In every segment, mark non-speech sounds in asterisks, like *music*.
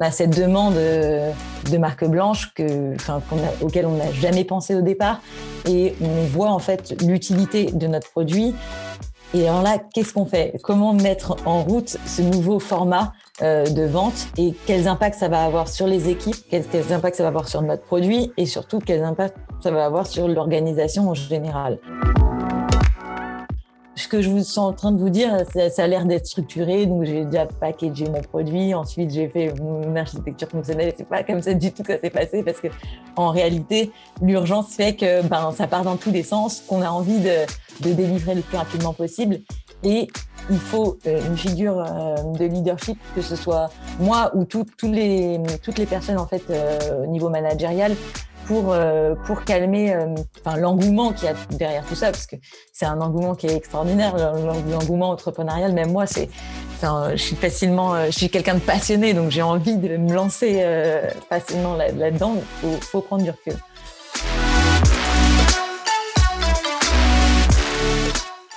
a cette demande de marque blanche que, auquel on n'a jamais pensé au départ, et on voit en fait l'utilité de notre produit. Et alors là, qu'est-ce qu'on fait? Comment mettre en route ce nouveau format euh, de vente? Et quels impacts ça va avoir sur les équipes, quels, quels impacts ça va avoir sur notre produit? Et surtout quels impacts ça va avoir sur l'organisation en général? Ce que je vous suis en train de vous dire, ça, a l'air d'être structuré. Donc, j'ai déjà packagé mon produit. Ensuite, j'ai fait mon architecture fonctionnelle. C'est pas comme ça du tout que ça s'est passé parce que, en réalité, l'urgence fait que, ben, ça part dans tous les sens, qu'on a envie de, de délivrer le plus rapidement possible. Et il faut euh, une figure euh, de leadership, que ce soit moi ou les, toutes les personnes, en fait, euh, au niveau managérial, pour, euh, pour calmer euh, l'engouement qu'il y a derrière tout ça, parce que c'est un engouement qui est extraordinaire, l'engouement entrepreneurial. Même moi, c'est, enfin, je suis facilement, euh, je suis quelqu'un de passionné, donc j'ai envie de me lancer facilement là-dedans. Il faut, faut prendre du recul.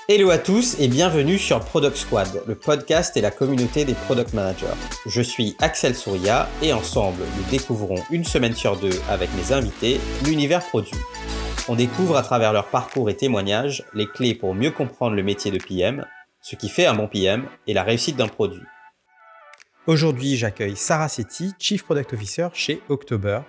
Hello à tous et bienvenue sur Product Squad, le podcast et la communauté des product managers. Je suis Axel Souria et ensemble, nous découvrons une semaine sur deux avec mes invités l'univers produit. On découvre à travers leur parcours et témoignages les clés pour mieux comprendre le métier de PM, ce qui fait un bon PM et la réussite d'un produit. Aujourd'hui, j'accueille Sarah Setti, Chief Product Officer chez October.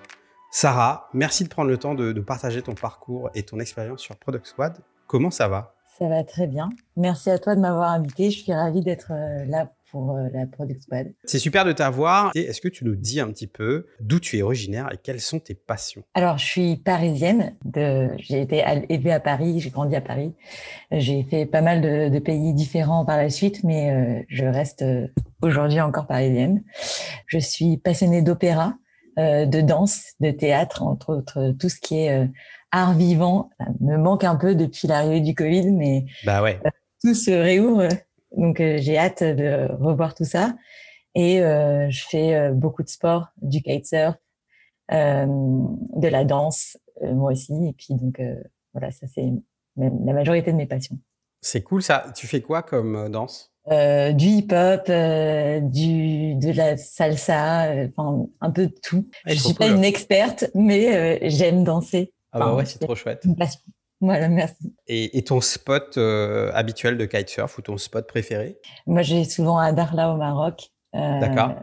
Sarah, merci de prendre le temps de, de partager ton parcours et ton expérience sur Product Squad. Comment ça va? Ça va très bien. Merci à toi de m'avoir invité. Je suis ravie d'être euh, là pour euh, la Product Squad. C'est super de t'avoir. Est-ce que tu nous dis un petit peu d'où tu es originaire et quelles sont tes passions? Alors, je suis parisienne. De... J'ai été élevée à Paris, j'ai grandi à Paris. J'ai fait pas mal de, pays différents par la suite, mais euh, je reste aujourd'hui encore parisienne. Je suis passionnée d'opéra, de danse, de théâtre, entre autres, tout ce qui est art vivant me manque un peu depuis l'arrivée du Covid, mais bah ouais. Euh, tout se réouvre. Donc euh, j'ai hâte de revoir tout ça. Et euh, je fais beaucoup de sport, du kitesurf, de la danse, moi aussi. Et puis donc voilà, ça c'est la majorité de mes passions. C'est cool ça. Tu fais quoi comme danse? Du hip-hop, du de la salsa, enfin un peu de tout. je suis pas une experte, mais j'aime danser. Ah bah ouais, c'est trop chouette. Voilà, merci. Et, ton spot euh, habituel de kitesurf ou ton spot préféré? Moi, j'ai souvent à Darla au Maroc. Euh, D'accord.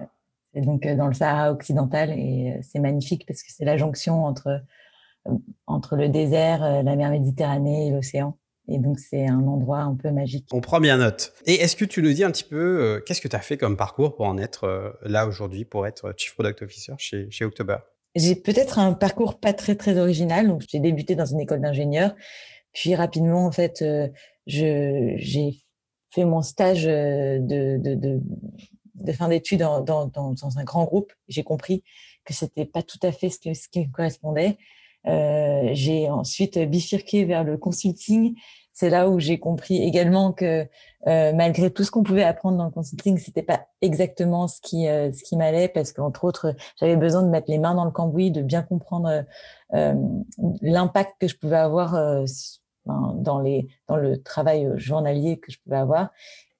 C'est donc euh, dans le Sahara occidental et c'est magnifique parce que c'est la jonction entre, entre le désert, la mer Méditerranée et l'océan. Et donc, c'est un endroit un peu magique. On prend bien note. Et est-ce que tu nous dis un petit peu, qu'est-ce que tu as fait comme parcours pour en être là aujourd'hui, pour être Chief Product Officer chez, chez October? J'ai peut-être un parcours pas très très original. Donc j'ai débuté dans une école d'ingénieur, puis rapidement en fait, euh, j'ai fait mon stage euh, de fin d'études dans, un grand groupe. J'ai compris que c'était pas tout à fait ce qui me correspondait. Euh, j'ai ensuite bifurqué vers le consulting c'est là où j'ai compris également que euh, malgré tout ce qu'on pouvait apprendre dans le consulting, c'était pas exactement ce qui euh, ce qui m'allait parce qu'entre autres, j'avais besoin de mettre les mains dans le cambouis, de bien comprendre euh, l'impact que je pouvais avoir dans les dans le travail journalier que je pouvais avoir.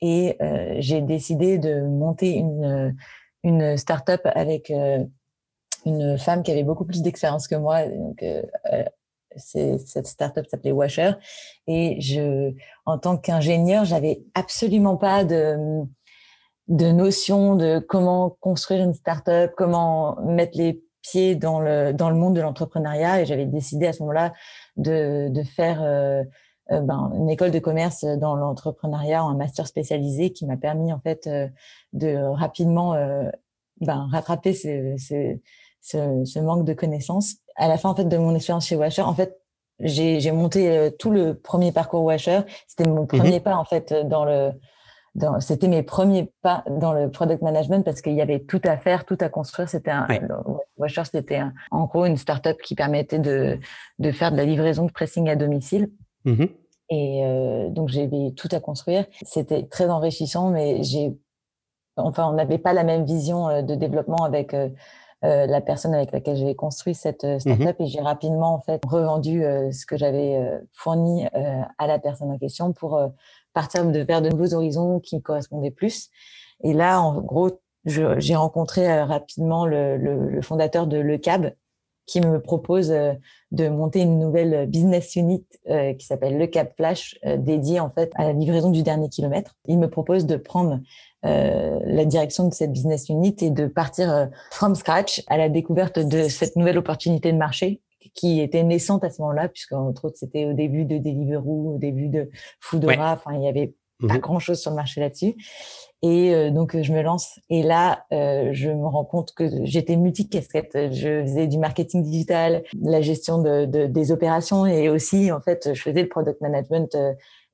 Et j'ai décidé de monter une une start-up avec une femme qui avait beaucoup plus d'expérience que moi, donc cette startup s'appelait Washer. Et je, en tant qu'ingénieur, j'avais absolument pas de, de notion de comment construire une startup, comment mettre les pieds dans le, dans le monde de l'entrepreneuriat. Et j'avais décidé à ce moment-là de, de faire euh, euh, ben, une école de commerce dans l'entrepreneuriat, un master spécialisé qui m'a permis en fait euh, de rapidement ben, rattraper ce, ce, ce, ce manque de connaissances à la fin en fait de mon expérience chez Washer, en fait, j'ai monté euh, tout le premier parcours Washer. C'était mon premier mhm. pas en fait dans le c'était mes premiers pas dans le product management parce qu'il y avait tout à faire, tout à construire. C'était un Washer, c'était en gros une startup qui permettait de de faire de la livraison de pressing à domicile. Mhm. Et euh, donc j'avais tout à construire. C'était très enrichissant, mais j'ai enfin on n'avait pas la même vision euh, de développement avec euh, la personne avec laquelle j'avais construit cette euh, startup mhm. et j'ai rapidement en fait revendu euh, ce que j'avais fourni à la personne en question pour partir de vers de nouveaux horizons qui me correspondaient plus. Et là, en gros, j'ai rencontré rapidement le, le, fondateur de Le Cab, qui me propose de monter une nouvelle business unit qui s'appelle Le Cab Flash, dédiée en fait à la livraison du dernier kilomètre. Il me propose de prendre la direction de cette business unit et de partir from scratch à la découverte de cette nouvelle opportunité de marché qui était naissante à ce moment-là, puisque entre autres c'était au début de Deliveroo, au début de Foodora, enfin il y avait pas mmh grand-chose sur le marché là-dessus. Et euh, donc je me lance et là euh, je me rends compte que j'étais multi-casquette. Je faisais du marketing digital, la gestion de, de, des opérations et aussi en fait je faisais le product management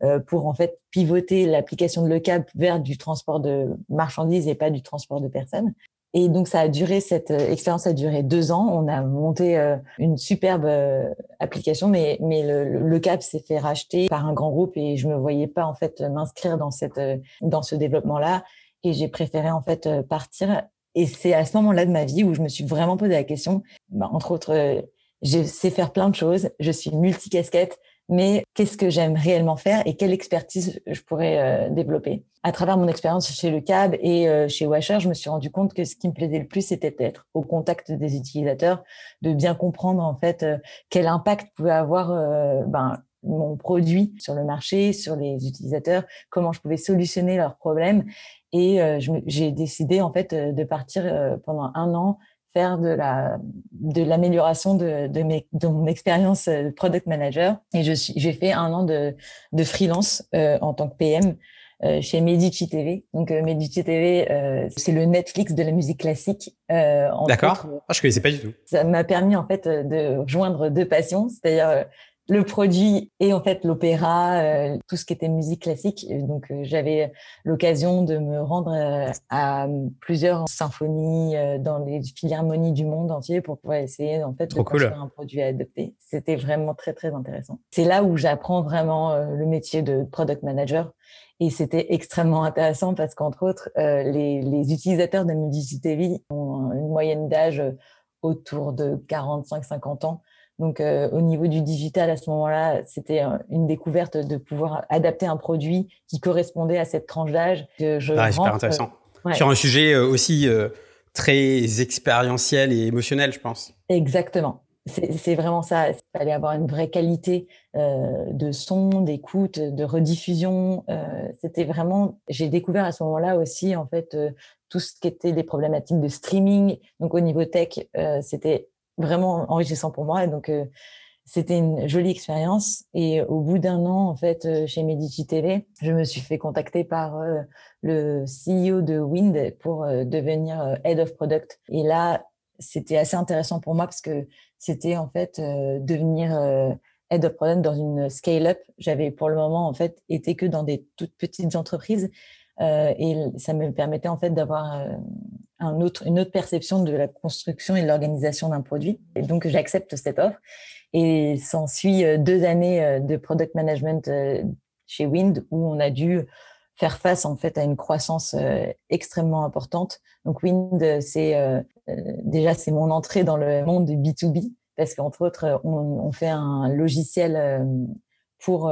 euh, pour en fait pivoter l'application de Le Cap vers du transport de marchandises et pas du transport de personnes. Et donc, ça a duré, cette euh, expérience a duré deux ans. On a monté euh, une superbe euh, application, mais, le, le CAP s'est fait racheter par un grand groupe et je me voyais pas, en fait, m'inscrire dans cette, dans ce développement-là. Et j'ai préféré, en fait, partir. Et c'est à ce moment-là de ma vie où je me suis vraiment posé la question, bah, entre autres, je sais faire plein de choses, je suis multicasquette, mais qu'est-ce que j'aime réellement faire et quelle expertise je pourrais euh, développer? À travers mon expérience chez le CAB et euh, chez Washer, je me suis rendu compte que ce qui me plaisait le plus, c'était d'être au contact des utilisateurs, de bien comprendre en fait euh, quel impact pouvait avoir ben, mon produit sur le marché, sur les utilisateurs, comment je pouvais solutionner leurs problèmes. Et j'ai décidé en fait de partir pendant un an faire de la de l'amélioration de, de, mes, de mon expérience euh, product manager et je suis j'ai fait un an de, de freelance euh, en tant que PM euh, chez Medici TV. Donc euh, Medici TV, euh, c'est le Netflix de la musique classique. D'accord. Ah, je connaissais pas du tout. Ça m'a permis en fait de joindre deux passions, c'est-à-dire le produit et en fait l'opéra, euh, tout ce qui était musique classique. Donc euh, j'avais l'occasion de me rendre euh, à plusieurs symphonies dans les philharmonies du monde entier pour pouvoir essayer en fait de construire un produit à adopter. C'était vraiment très très intéressant. C'est là où j'apprends vraiment le métier de product manager. Et c'était extrêmement intéressant parce qu'entre autres, les, les, utilisateurs de Music TV ont une moyenne d'âge autour de 45-50 ans. Donc, euh, au niveau du digital, à ce moment-là, c'était une découverte de pouvoir adapter un produit qui correspondait à cette tranche d'âge. Que je ah, super intéressant. Sur un sujet euh, aussi euh, très expérientiel et émotionnel, je pense. Exactement. C'est vraiment ça. Il fallait avoir une vraie qualité de son, d'écoute, de rediffusion. C'était vraiment. J'ai découvert à ce moment-là aussi, en fait, tout ce qui était des problématiques de streaming. Donc, au niveau tech, c'était vraiment enrichissant pour moi. Donc, euh, c'était une jolie expérience. Et au bout d'un an, en fait, euh, chez Medici TV, je me suis fait contacter par euh, le CEO de Wind pour devenir Head of Product. Et là, c'était assez intéressant pour moi parce que c'était en fait devenir Head of Product dans une scale-up. J'avais pour le moment, en fait, été que dans des toutes petites entreprises. et ça me permettait en fait d'avoir un autre, une autre perception de la construction et de l'organisation d'un produit. Et donc, j'accepte cette offre. Et s'ensuit euh, deux années euh, de product management euh, chez Wind où on a dû faire face en fait à une croissance extrêmement importante. Donc Wind, c'est déjà c'est mon entrée dans le monde du B2B parce qu'entre autres, on, on, fait un logiciel pour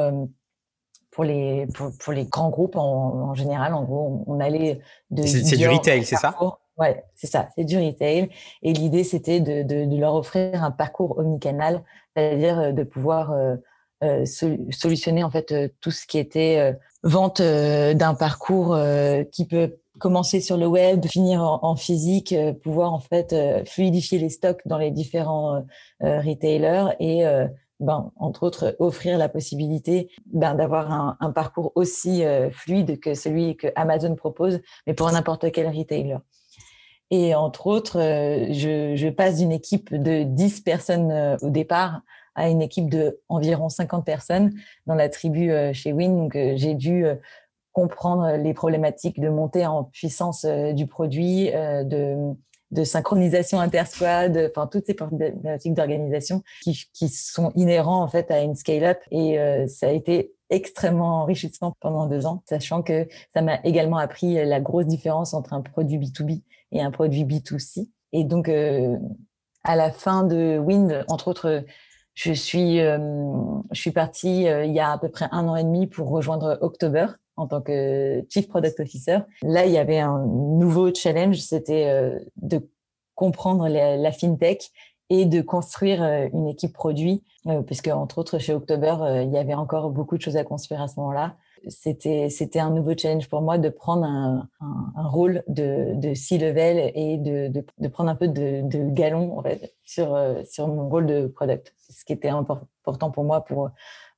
pour les pour, pour, les grands groupes en, en, général. En gros, on, allait de c'est du retail, c'est ça? Ouais, c'est ça, c'est du retail. Et l'idée, c'était de, de, de, leur offrir un parcours omnicanal, c'est-à-dire euh, de pouvoir euh, euh solutionner en fait euh, tout ce qui était vente d'un parcours qui peut commencer sur le web, finir en, physique, pouvoir en fait fluidifier les stocks dans les différents retailers et ben, entre autres, offrir la possibilité ben, d'avoir un, un, parcours aussi fluide que celui que Amazon propose, mais pour n'importe quel retailer. Et entre autres, euh, je, je passe d'une équipe de 10 personnes euh, au départ à une équipe de environ 50 personnes dans la tribu euh, chez Win. Donc, j'ai dû comprendre les problématiques de montée en puissance du produit, de, de synchronisation intersquad, enfin toutes ces problématiques d'organisation qui, qui, sont inhérents en fait à une scale-up. Et ça a été extrêmement enrichissant pendant deux ans, sachant que ça m'a également appris la grosse différence entre un produit B2B et un produit B2C. Et donc, euh, à la fin de Wind, entre autres, je suis, euh, je suis partie euh, il y a à peu près un an et demi pour rejoindre October, en tant que Chief Product Officer. Là, il y avait un nouveau challenge, c'était de comprendre la, fintech et de construire une équipe produit, puisque entre autres chez October, il y avait encore beaucoup de choses à construire à ce moment-là c'était c'était un nouveau challenge pour moi de prendre un, rôle de, de C-level et de, prendre un peu de, galon sur euh, sur mon rôle de product. Ce qui était important pour moi pour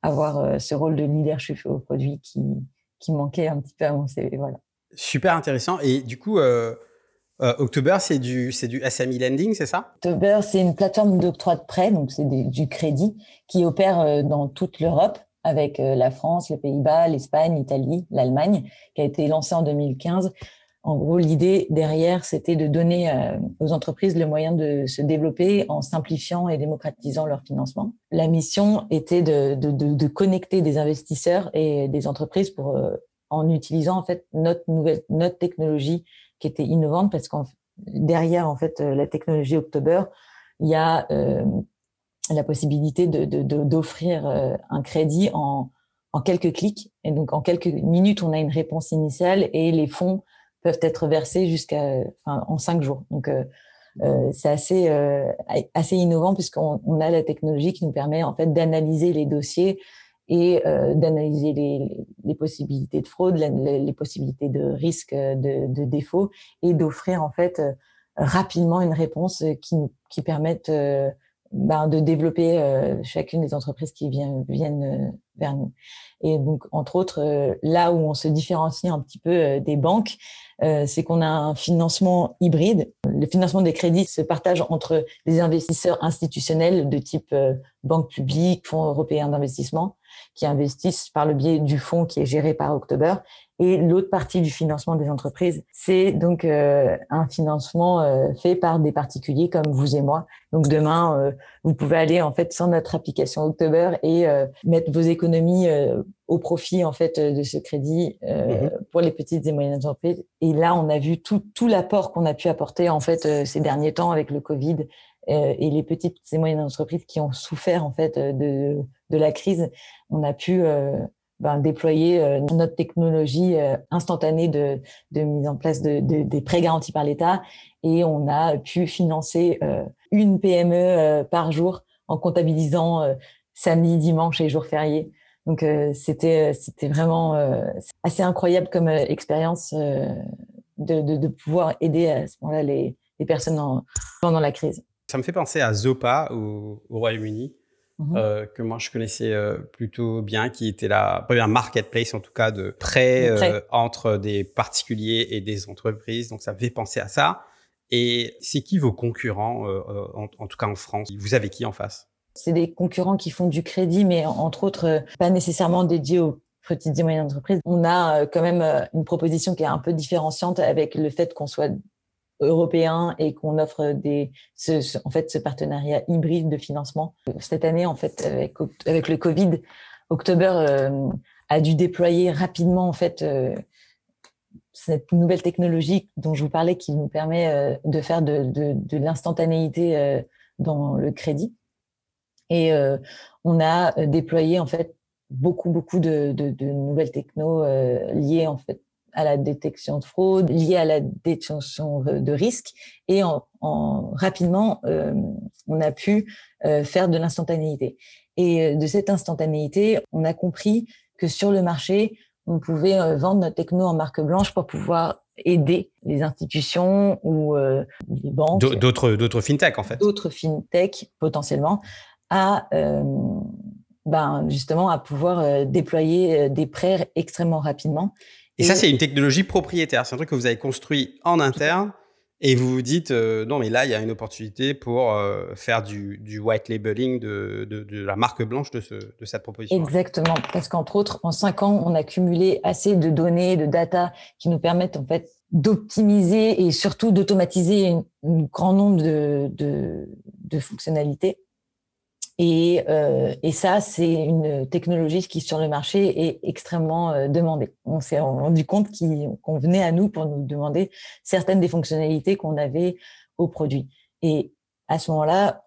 avoir euh, ce rôle de leadership au produit qui qui manquait un petit peu à mon CV. Voilà. Super intéressant. Et du coup. Euh... Euh, October, c'est du, c'est du SME Lending, c'est ça? October, c'est une plateforme d'octroi de prêt, donc c'est du crédit qui opère dans toute l'Europe avec euh, la France, les Pays-Bas, l'Espagne, l'Italie, l'Allemagne, qui a été lancée en 2015. En gros, l'idée derrière, c'était de donner euh, aux entreprises le moyen de se développer en simplifiant et démocratisant leur financement. La mission était de, connecter des investisseurs et des entreprises pour, euh, en utilisant en fait notre nouvelle notre technologie qui était innovante parce qu'en derrière en fait la technologie October, il y a la possibilité d'offrir de, euh, un crédit en, en quelques clics. Et donc, en quelques minutes, on a une réponse initiale et les fonds peuvent être versés jusqu'à, enfin, en cinq jours. Donc, euh, euh, c'est assez, assez innovant puisqu'on on a la technologie qui nous permet en fait d'analyser les dossiers et d'analyser les, les, possibilités de fraude, les, les possibilités de risque de, de défaut et d'offrir en fait rapidement une réponse qui, qui permette ben, de développer euh, chacune des entreprises qui viennent, viennent euh, vers nous. Et donc, entre autres, euh, là où on se différencie un petit peu des banques, c'est qu'on a un financement hybride. Le financement des crédits se partage entre les investisseurs institutionnels de type banque publique, fonds européens d'investissement, qui investissent par le biais du fonds qui est géré par October, et l'autre partie du financement des entreprises, c'est donc euh, un financement euh, fait par des particuliers comme vous et moi. Donc demain, euh, vous pouvez aller en fait sur notre application October et mettre vos économies au profit en fait de ce crédit mhm. pour les petites et moyennes entreprises. Et là, on a vu tout, tout l'apport qu'on a pu apporter en fait ces derniers temps avec le Covid et les petites et moyennes entreprises qui ont souffert en fait de, de la crise. On a pu ben, déployer euh, notre technologie euh, instantanée de, mise en place de, de, des prêts garantis par l'État et on a pu financer euh, une PME par jour en comptabilisant samedi, dimanche et jours fériés. Donc c'était c'était vraiment assez incroyable comme expérience de, pouvoir aider à ce moment-là les, personnes en, pendant la crise. Ça me fait penser à Zopa au Royaume-Uni. Mhm. Euh, que moi je connaissais euh, plutôt bien, qui était la première marketplace en tout cas de prêts euh, entre des particuliers et des entreprises. Donc ça me fait penser à ça. Et c'est qui vos concurrents, en, en, tout cas en France? Vous avez qui en face? C'est des concurrents qui font du crédit, mais entre autres pas nécessairement dédiés aux petites et moyennes entreprises. On a quand même une proposition qui est un peu différenciante avec le fait qu'on soit européen et qu'on offre des, ce, en fait, ce partenariat hybride de financement. Cette année, en fait, avec, avec le Covid, October euh, a dû déployer rapidement, en fait, euh, cette nouvelle technologie dont je vous parlais qui nous permet euh, de faire de, de, de l'instantanéité dans le crédit. Et on a déployé, en fait, beaucoup, beaucoup de, de, nouvelles technos liées, en fait, à la détection de fraude, liée à la détection de risque. Et en, en rapidement, euh, on a pu euh, faire de l'instantanéité. Et euh, de cette instantanéité, on a compris que sur le marché, on pouvait vendre notre techno en marque blanche pour pouvoir aider les institutions ou les banques. D'autres, d'autres fintech, en fait. D'autres fintech, potentiellement, à ben, justement à pouvoir déployer des prêts extrêmement rapidement et, ça, c'est une technologie propriétaire. C'est un truc que vous avez construit en interne et vous vous dites, euh, non, mais là, il y a une opportunité pour euh, faire du, du, white labeling de, de, de, la marque blanche de, ce, de cette proposition. Exactement. Parce qu'entre autres, en cinq ans, on a cumulé assez de données, de data qui nous permettent en fait d'optimiser et surtout d'automatiser un grand nombre de, de, de fonctionnalités et, euh, et ça, c'est une technologie qui, sur le marché, est extrêmement euh, demandée. On s'est rendu compte qu'on venait à nous pour nous demander certaines des fonctionnalités qu'on avait au produit. Et à ce moment-là,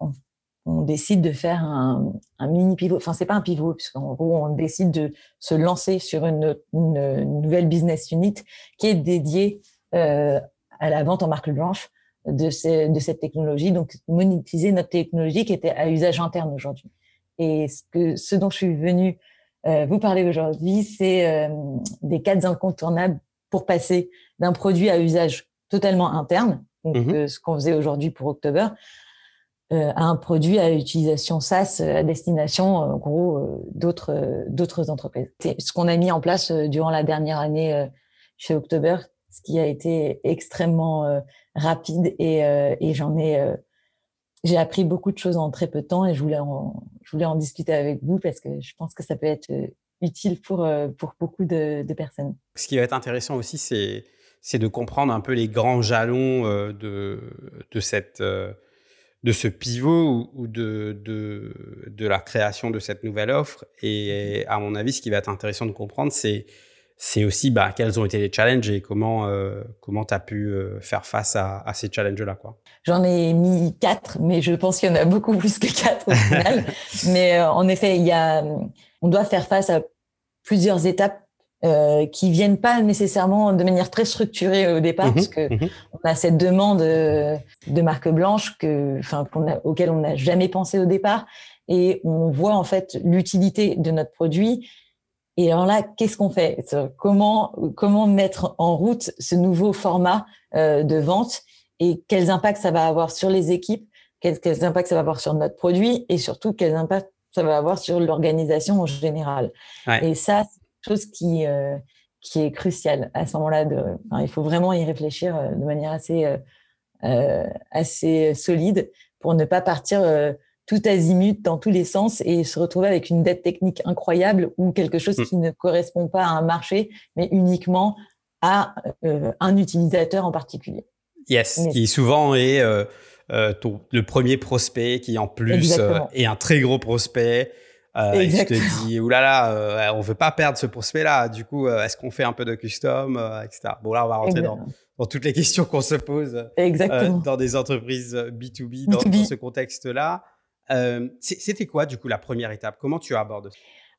on décide de faire un, mini pivot. Enfin, c'est pas un pivot, puisqu'en gros, on décide de se lancer sur une, nouvelle business unit qui est dédiée euh, à la vente en marque blanche de, cette technologie. Donc, monétiser notre technologie qui était à usage interne aujourd'hui. Et ce, que, ce dont je suis venue euh, vous parler aujourd'hui, c'est euh, des quatre incontournables pour passer d'un produit à usage totalement interne, donc mmh ce qu'on faisait aujourd'hui pour October, euh, à un produit à utilisation SaaS euh, à destination, en gros, euh, d'autres d'autres entreprises. C'est ce qu'on a mis en place durant la dernière année chez October, ce qui a été extrêmement rapide et, et j'en ai j'ai appris beaucoup de choses en très peu de temps et je voulais en, je voulais en discuter avec vous parce que je pense que ça peut être utile pour, pour beaucoup de, de personnes. Ce qui va être intéressant aussi, c'est, c'est de comprendre un peu les grands jalons de, de cette de ce pivot ou, de, de, la création de cette nouvelle offre. Et à mon avis, ce qui va être intéressant de comprendre, c'est c'est aussi bah, quels ont été les challenges et comment euh, comment tu as pu euh, faire face à, ces challenges-là. J'en ai mis quatre, mais je pense qu'il y en a beaucoup plus que quatre au final. *laughs* mais euh, en effet, il y a, on doit faire face à plusieurs étapes euh, qui viennent pas nécessairement de manière très structurée au départ, mhm, parce que mhm. on a cette demande de marque blanche que, enfin, auquel on n'a jamais pensé au départ, et on voit en fait l'utilité de notre produit. Et alors là, qu'est-ce qu'on fait? Comment comment mettre en route ce nouveau format euh, de vente? Et quels impacts ça va avoir sur les équipes, quels, quels impacts ça va avoir sur notre produit? Et surtout quels impacts ça va avoir sur l'organisation en général? Et ça, chose qui, euh, qui est cruciale à ce moment-là. il faut vraiment y réfléchir euh, de manière assez, euh, assez solide pour ne pas partir tout azimut dans tous les sens et se retrouver avec une dette technique incroyable ou quelque chose mmh. qui ne correspond pas à un marché, mais uniquement à un utilisateur en particulier. Yes, qui souvent est le premier prospect qui en plus est un très gros prospect euh, et je te dis, oulala, euh, on veut pas perdre ce prospect-là. Du coup, euh, est-ce qu'on fait un peu de custom, etc. Bon, là, on va rentrer dans, dans, toutes les questions qu'on se pose dans des entreprises B2B, Dans, dans, ce contexte-là. C'était quoi, du coup, la première étape? Comment tu abordes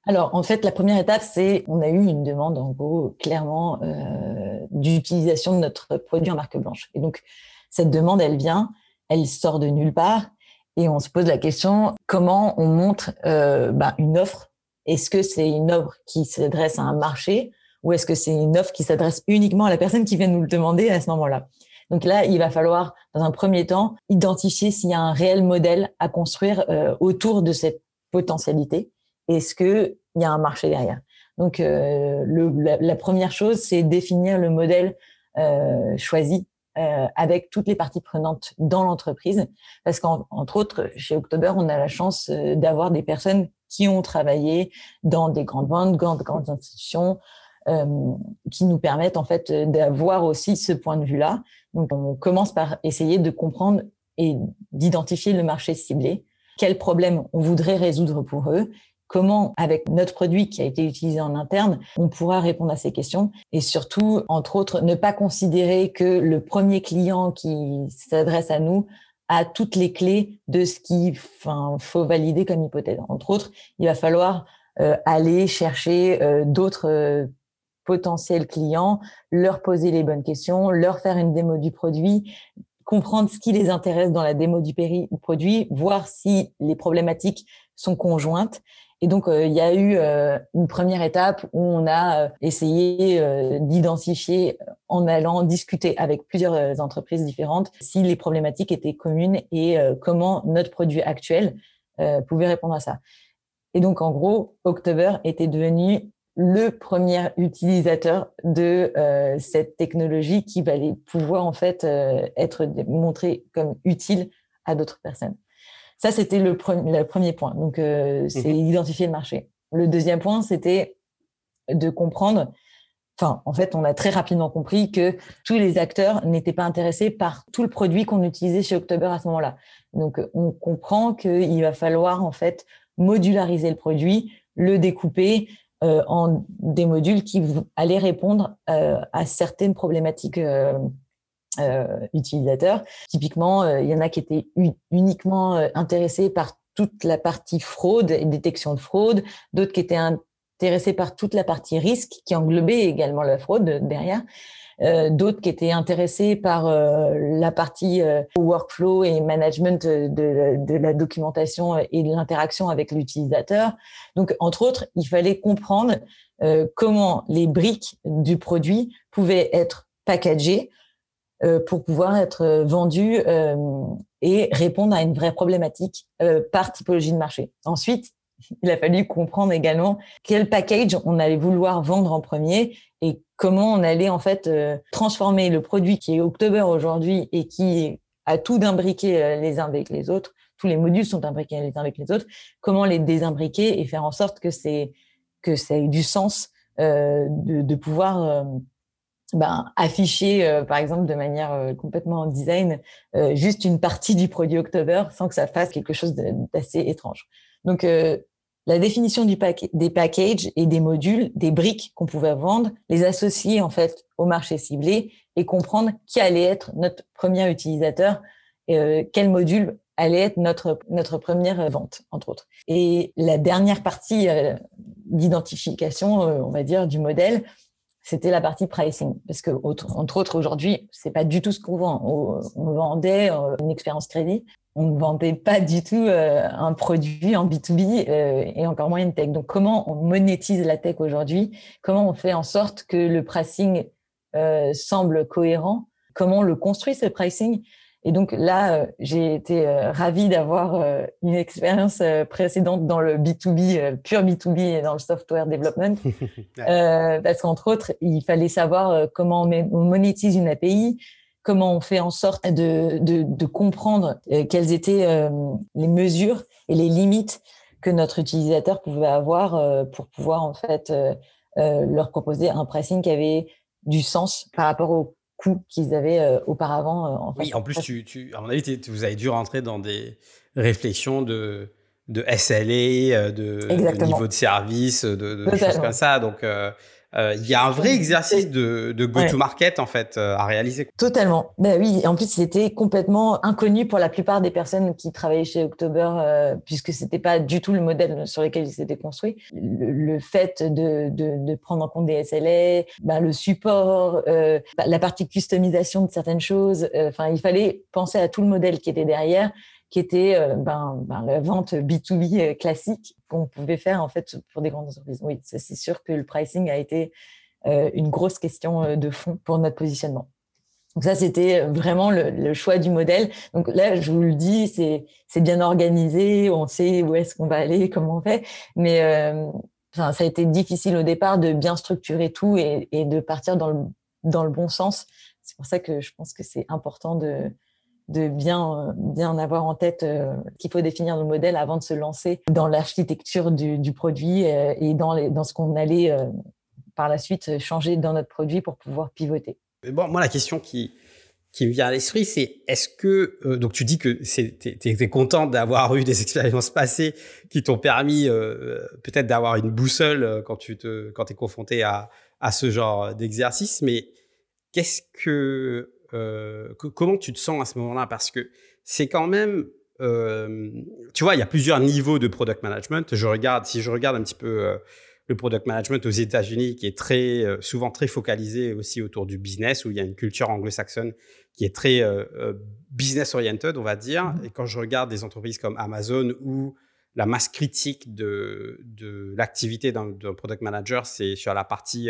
alors, en fait, la première étape, c'est on a eu une demande, en gros, clairement, d'utilisation de notre produit en marque blanche. Et donc, cette demande, elle vient, elle sort de nulle part et on se pose la question comment on montre euh, bah, une offre? Est-ce que c'est une offre qui s'adresse à un marché ou est-ce que c'est une offre qui s'adresse uniquement à la personne qui vient nous le demander à ce moment-là? Donc là, il va falloir, dans un premier temps, identifier s'il y a un réel modèle à construire euh, autour de cette potentialité. Est-ce qu'il y a un marché derrière Donc euh, la, première chose, c'est définir le modèle euh, choisi avec toutes les parties prenantes dans l'entreprise. Parce qu'entre autres, chez October, on a la chance d'avoir des personnes qui ont travaillé dans des grandes ventes, grandes, grandes institutions, qui nous permettent en fait d'avoir aussi ce point de vue-là. Donc, on commence par essayer de comprendre et d'identifier le marché ciblé, quels problèmes on voudrait résoudre pour eux? Comment, avec notre produit qui a été utilisé en interne, on pourra répondre à ces questions? Et surtout, entre autres, ne pas considérer que le premier client qui s'adresse à nous a toutes les clés de ce qu'il faut valider comme hypothèse. Entre autres, il va falloir euh, aller chercher euh, d'autres euh, potentiels clients, leur poser les bonnes questions, leur faire une démo du produit, comprendre ce qui les intéresse dans la démo du produit, voir si les problématiques sont conjointes et donc, euh, il y a eu euh, une première étape où on a euh, essayé d'identifier en allant discuter avec plusieurs entreprises différentes si les problématiques étaient communes et comment notre produit actuel pouvait répondre à ça. Et donc, en gros, October était devenu le premier utilisateur de cette technologie qui va pouvoir en fait être montré comme utile à d'autres personnes. Ça, c'était le, premier point. Donc, euh, c'est mhm. identifier le marché. Le deuxième point, c'était de comprendre. Enfin, en fait, on a très rapidement compris que tous les acteurs n'étaient pas intéressés par tout le produit qu'on utilisait chez October à ce moment-là. Donc, on comprend qu'il va falloir en fait modulariser le produit, le découper euh, en des modules qui allaient répondre euh, à certaines problématiques utilisateurs. Typiquement, il y en a qui étaient uniquement intéressés par toute la partie fraude et détection de fraude, d'autres qui étaient intéressés par toute la partie risque qui englobait également la fraude derrière. Euh, d'autres qui étaient intéressés par euh, la partie euh, workflow et management de, la documentation et de l'interaction avec l'utilisateur. Donc, entre autres, il fallait comprendre comment les briques du produit pouvaient être packagées pour pouvoir être vendues et répondre à une vraie problématique par typologie de marché. Ensuite, il a fallu comprendre également quel package on allait vouloir vendre en premier comment on allait en fait euh, transformer le produit qui est October aujourd'hui et qui a tout d'imbriqué euh, les uns avec les autres. Tous les modules sont imbriqués les uns avec les autres. Comment les désimbriquer et faire en sorte que c'est que ça ait du sens euh, de, pouvoir ben, afficher, par exemple, de manière complètement design, juste une partie du produit October sans que ça fasse quelque chose d'assez étrange. Donc, la définition des packages et des modules, des briques qu'on pouvait vendre, les associer en fait au marché ciblé et comprendre qui allait être notre premier utilisateur, euh, quel module allait être notre notre première vente entre autres. Et la dernière partie euh, d'identification, euh, on va dire, du modèle, c'était la partie pricing parce que entre autres aujourd'hui c'est pas du tout ce qu'on vend on, vendait une expérience crédit on ne vendait pas du tout euh, un produit en B2B euh, et encore moins une tech. Donc comment on monétise la tech aujourd'hui? Comment on fait en sorte que le pricing semble cohérent? Comment on le construit ce pricing? Et donc là, euh, j'ai été euh, ravie d'avoir euh, une expérience précédente dans le B2B, pur B2B et dans le software development. *laughs* parce qu'entre autres, il fallait savoir comment on monétise une API, comment on fait en sorte de, de, de comprendre quelles étaient les mesures et les limites que notre utilisateur pouvait avoir pour pouvoir en fait leur proposer un pricing qui avait du sens par rapport au qu'ils avaient euh, auparavant. Euh, en oui, en plus, tu, tu, à mon avis, vous avez dû rentrer dans des réflexions de, de SLA, euh, de, niveau de service, de, de choses comme ça. Donc, euh, il y a un vrai exercice de, de go-to-market en fait euh, à réaliser. Totalement. Ben oui, en plus c'était complètement inconnu pour la plupart des personnes qui travaillaient chez October euh, puisque c'était pas du tout le modèle sur lequel ils s'étaient construits. Le, fait de, de, de, prendre en compte des SLA, ben, le support, euh, la partie customisation de certaines choses. Enfin, il fallait penser à tout le modèle qui était derrière qui était euh, ben, ben, la vente B2B euh, classique qu'on pouvait faire en fait pour des grandes entreprises. Oui, c'est sûr que le pricing a été euh, une grosse question de fond pour notre positionnement. Donc ça, c'était vraiment le, choix du modèle. Donc là, je vous le dis, c'est bien organisé, on sait où est-ce qu'on va aller, *laughs* comment on fait, mais ça a été difficile au départ de bien structurer tout et, et de partir dans le dans le bon sens. C'est pour ça que je pense que c'est important de de bien, euh, bien avoir en tête euh, qu'il faut définir le modèle avant de se lancer dans l'architecture du, produit euh, et dans, dans ce qu'on allait par la suite changer dans notre produit pour pouvoir pivoter. Bon, moi, la question qui, qui me vient à l'esprit, c'est est-ce que donc tu dis que tu es, content d'avoir eu des *laughs* expériences passées qui t'ont permis peut-être d'avoir une boussole quand tu te quand es confronté à, à ce genre d'exercice, mais qu'est-ce que euh, comment tu te sens à ce moment-là? Parce que c'est quand même, euh, tu vois, il y a plusieurs niveaux de product management. Je regarde, si je regarde un petit peu euh, le product management aux États-Unis, qui est très souvent très focalisé aussi autour du business, où il y a une culture anglo-saxonne qui est très business oriented, on va dire. Mmh Et quand je regarde des entreprises comme Amazon où la masse critique de, de l'activité d'un product manager, c'est sur la partie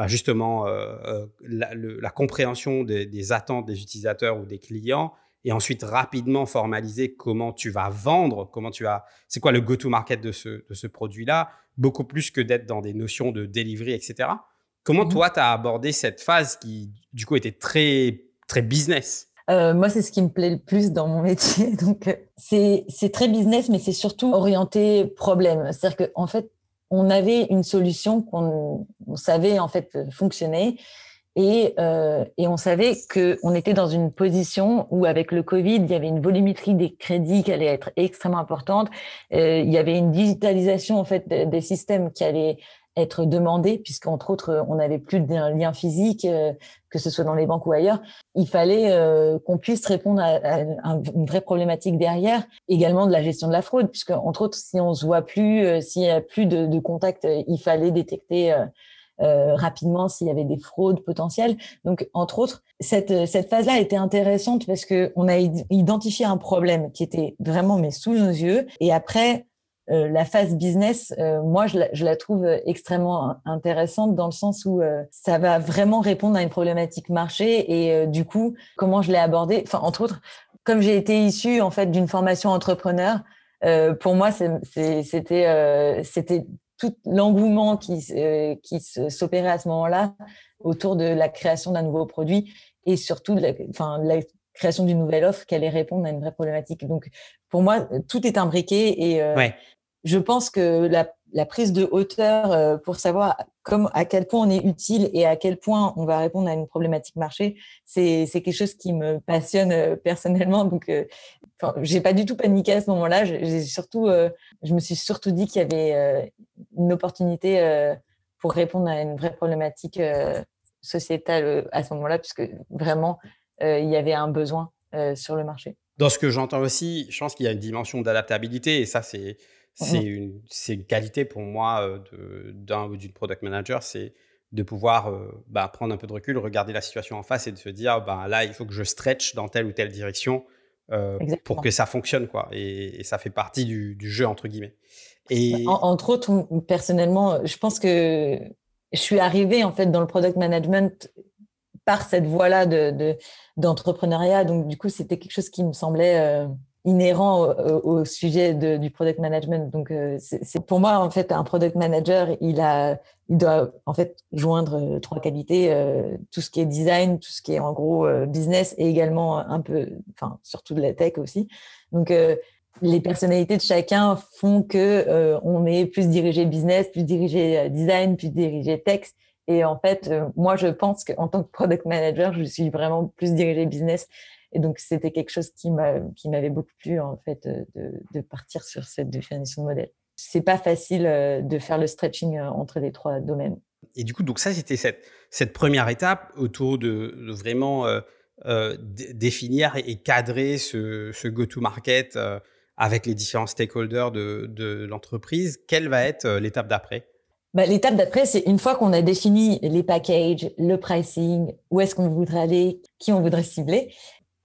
bah, justement euh, euh, la, compréhension des, attentes des utilisateurs ou des clients et ensuite rapidement formaliser comment tu vas vendre, comment tu vas, c'est quoi le go-to-market de ce, de ce produit-là, beaucoup plus que d'être dans des notions de delivery, etc. Comment mmh toi, tu as abordé cette phase qui, du coup, était très, très business? Euh, moi, c'est ce qui me plaît le plus dans mon *laughs* métier. Donc, c'est très business, mais c'est surtout orienté problème. C'est-à-dire qu'en en fait, on avait une solution qu'on savait en fait fonctionner et, euh, et on savait qu'on était dans une position où avec le Covid, il y avait une volumétrie des crédits qui allait être extrêmement importante. Euh, il y avait une digitalisation en fait des systèmes qui allait être demandé, puisqu'entre autres, on n'avait plus de lien physique, euh, que ce soit dans les banques ou ailleurs. Il fallait euh, qu'on puisse répondre à, une vraie problématique derrière, également de la gestion de la fraude, puisque entre autres, si on se voit plus, euh, s'il y a plus de, de contact, il fallait détecter rapidement s'il y avait des fraudes potentielles. Donc, entre autres, cette, cette phase-là était intéressante parce que on a identifié un problème qui était vraiment mais sous nos yeux. Et après, euh, la phase business, euh, moi, je la, trouve extrêmement intéressante dans le sens où euh, ça va vraiment répondre à une problématique marché et du coup, comment je l'ai abordé. Enfin, entre autres, comme j'ai été issue en fait d'une formation entrepreneur, pour moi, c'était c'était tout l'engouement qui qui s'opérait à ce moment-là autour de la création d'un nouveau produit et surtout de la, enfin, la création d'une nouvelle offre qui allait répondre à une vraie problématique. Donc, pour moi, tout est imbriqué et ouais je pense que la, prise de hauteur euh, pour savoir comme à quel point on est utile et à quel point on va répondre à une problématique marché, c'est quelque chose qui me passionne euh, personnellement. Donc, euh, j'ai pas du tout paniqué à ce moment-là. J'ai surtout, euh, je me suis surtout dit qu'il y avait une opportunité pour répondre à une vraie problématique sociétale à ce moment-là, puisque vraiment il y avait un besoin sur le marché. Dans ce que j'entends aussi, je pense qu'il y a une dimension d'adaptabilité et ça, c'est c'est une, une, qualité pour moi d'un ou d'une product manager, c'est de pouvoir bah, prendre un peu de recul, regarder la situation en face et de se dire, bah, là, il faut que je stretch dans telle ou telle direction pour que ça fonctionne. Quoi. Et, ça fait partie du, jeu, entre guillemets. Bah, et... entre autres, personnellement, je pense que je suis arrivée en fait dans le product management par cette voie-là d'entrepreneuriat. De, Donc, du coup, c'était quelque chose qui me semblait inhérent au, sujet du product management. Donc, euh, c'est pour moi en fait un product manager, il a, il doit en fait joindre euh, trois qualités euh, tout ce qui est design, tout ce qui est en gros business et également un peu, enfin surtout de la tech aussi. Donc les personnalités de chacun font que on est plus dirigé business, plus dirigé design, plus dirigé tech. Et en fait, moi, je pense qu'en tant que product manager, je suis vraiment plus dirigé business et donc, c'était quelque chose qui m'avait beaucoup plu, en fait, de, partir sur cette définition de modèle. C'est pas facile euh, de faire le stretching euh, entre les trois domaines. Et du coup, donc ça, c'était cette, cette première étape autour de, vraiment euh, définir et cadrer ce, ce go-to-market avec les différents stakeholders de, de l'entreprise. Quelle va être l'étape d'après? Bah, L'étape d'après, c'est une fois qu'on a défini les packages, le pricing, où est-ce qu'on voudrait aller, qui on voudrait cibler,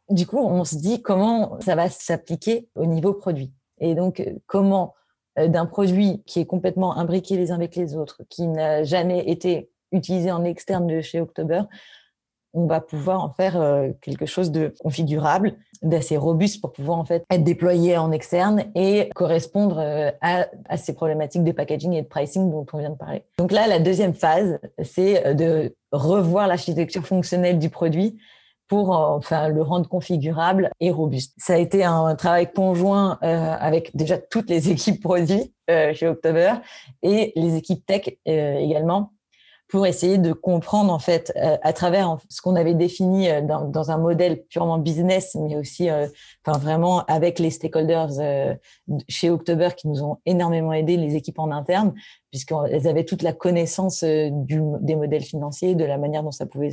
du coup, on se dit comment ça va s'appliquer au niveau produit. Et donc, euh, comment euh, d'un produit qui est complètement imbriqué les uns avec les autres, qui n'a jamais été utilisé en externe de chez October, on va pouvoir en faire euh, quelque chose de configurable, d'assez robuste pour pouvoir en fait être déployé en externe et correspondre à, à, ces problématiques de packaging et de pricing dont on vient de parler. Donc là, la deuxième phase, c'est de revoir l'architecture fonctionnelle du produit pour enfin le rendre configurable et robuste. Ça a été un travail conjoint euh, avec déjà toutes les *laughs* équipes produits euh, chez October et les équipes tech euh, également pour essayer de comprendre en fait euh, à travers ce qu'on avait défini euh, dans, dans, un modèle purement business, mais aussi euh, enfin vraiment avec les stakeholders chez October qui nous ont énormément aidé, les équipes en interne, puisqu'elles avaient toute la connaissance du, des modèles financiers, de la manière dont ça pouvait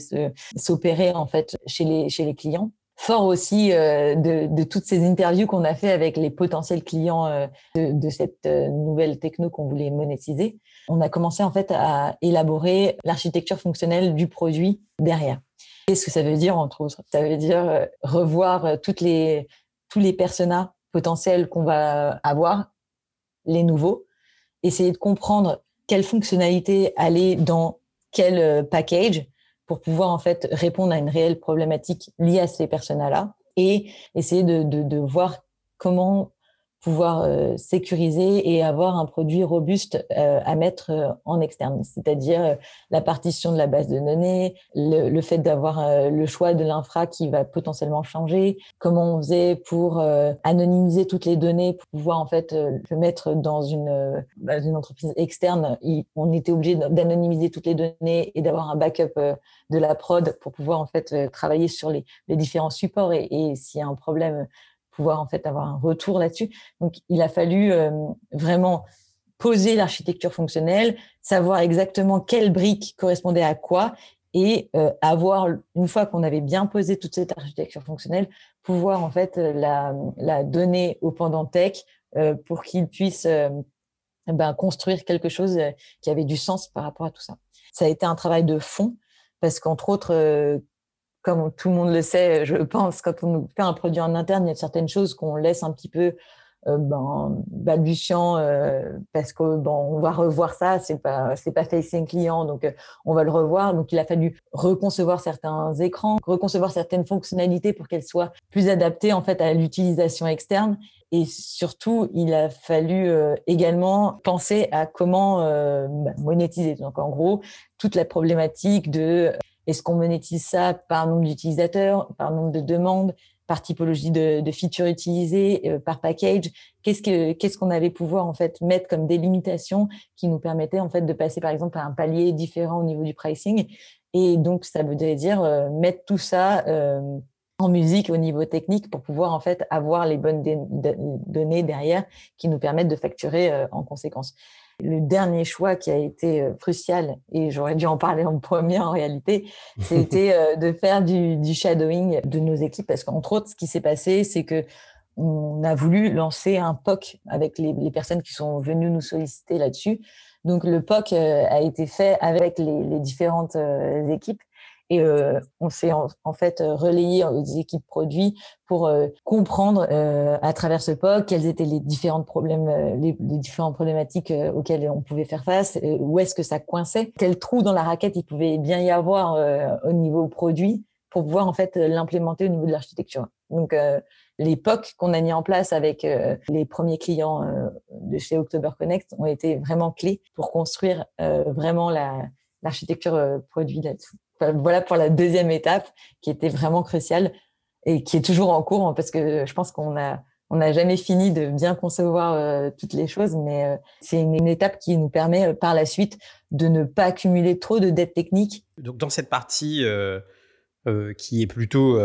s'opérer en fait chez les chez les clients. Fort aussi de, de, toutes ces interviews qu'on a fait avec les potentiels clients de, de, cette nouvelle techno qu'on voulait monétiser on a commencé en fait à élaborer l'architecture fonctionnelle du produit derrière. Qu'est-ce que ça veut dire entre autres? Ça veut dire euh, revoir euh, toutes les, tous les personas potentiels qu'on va avoir, les nouveaux, essayer de comprendre quelles fonctionnalités aller dans quel euh, package pour pouvoir en fait répondre à une réelle problématique liée à ces personas-là et essayer de, de voir comment pouvoir euh, sécuriser et avoir un produit robuste euh, à mettre euh, en externe, c'est-à-dire la partition de la base de données, le, le fait d'avoir le choix de l'infra qui va potentiellement changer, comment on faisait pour anonymiser toutes les données pour pouvoir en fait le mettre dans une, une entreprise externe. on était obligé d'anonymiser toutes les données et d'avoir un backup de la prod pour pouvoir en fait travailler sur les, les différents supports et, et s'il y a un problème pouvoir en fait avoir un retour là-dessus. Donc, il a fallu euh, vraiment poser l'architecture fonctionnelle, savoir exactement quelle brique correspondait à quoi et euh, avoir, une fois qu'on avait bien posé toute cette architecture fonctionnelle, pouvoir en fait la, la donner au pendant tech euh, pour qu'il puisse euh, ben, construire quelque chose qui avait du sens par rapport à tout ça. Ça a été un travail de fond parce qu'entre autres, comme tout le monde le sait, je pense, quand on fait un produit en interne, il y a certaines choses qu'on laisse un petit peu euh, ben, balbutiant euh, parce que bon, on va revoir ça, c'est pas c'est pas facing client, donc euh, on va le revoir. Donc il a fallu reconcevoir certains écrans, reconcevoir certaines fonctionnalités pour qu'elles soient plus adaptées en fait à l'utilisation externe. Et surtout, il a fallu également penser à comment ben, monétiser. Donc en gros, toute la problématique de est-ce qu'on monétise ça par nombre d'utilisateurs, par nombre de demandes par typologie de, features utilisées, euh, par package? Qu'est-ce que qu'est-ce qu'on allait pouvoir en fait mettre comme délimitation qui nous permettait en fait de passer par exemple à un palier différent au niveau du pricing? Et donc ça veut dire euh, mettre tout ça euh, en musique au niveau technique pour pouvoir en fait avoir les bonnes données derrière qui nous permettent de facturer en conséquence le dernier choix qui a été euh, crucial, et j'aurais dû en parler en premier en réalité, *laughs* c'était euh, de faire du, shadowing de nos équipes, parce qu'entre autres, ce qui s'est passé, c'est que on a voulu lancer un POC avec les, personnes qui sont venues nous solliciter là-dessus. Donc le POC euh, a été fait avec les différentes équipes et euh, on s'est en, fait euh, relayé aux équipes produits pour euh, comprendre à travers ce POC quels étaient les différents problèmes, les, différentes problématiques auxquelles on pouvait faire face, où est-ce que ça coinçait, quel trou dans la raquette il pouvait bien y avoir au niveau produit pour pouvoir en fait l'implémenter au niveau de l'architecture. Donc les POC qu'on a mis en place avec les premiers clients de chez October Connect ont été vraiment clés pour construire vraiment l'architecture produit là-dessus voilà pour la deuxième étape qui était vraiment cruciale et qui est toujours en cours hein, parce que je pense qu'on a on n'a jamais fini de bien concevoir euh, toutes les choses, mais euh, c'est une, étape qui nous permet euh, par la suite de ne pas accumuler trop de dettes techniques. Donc dans cette partie qui est plutôt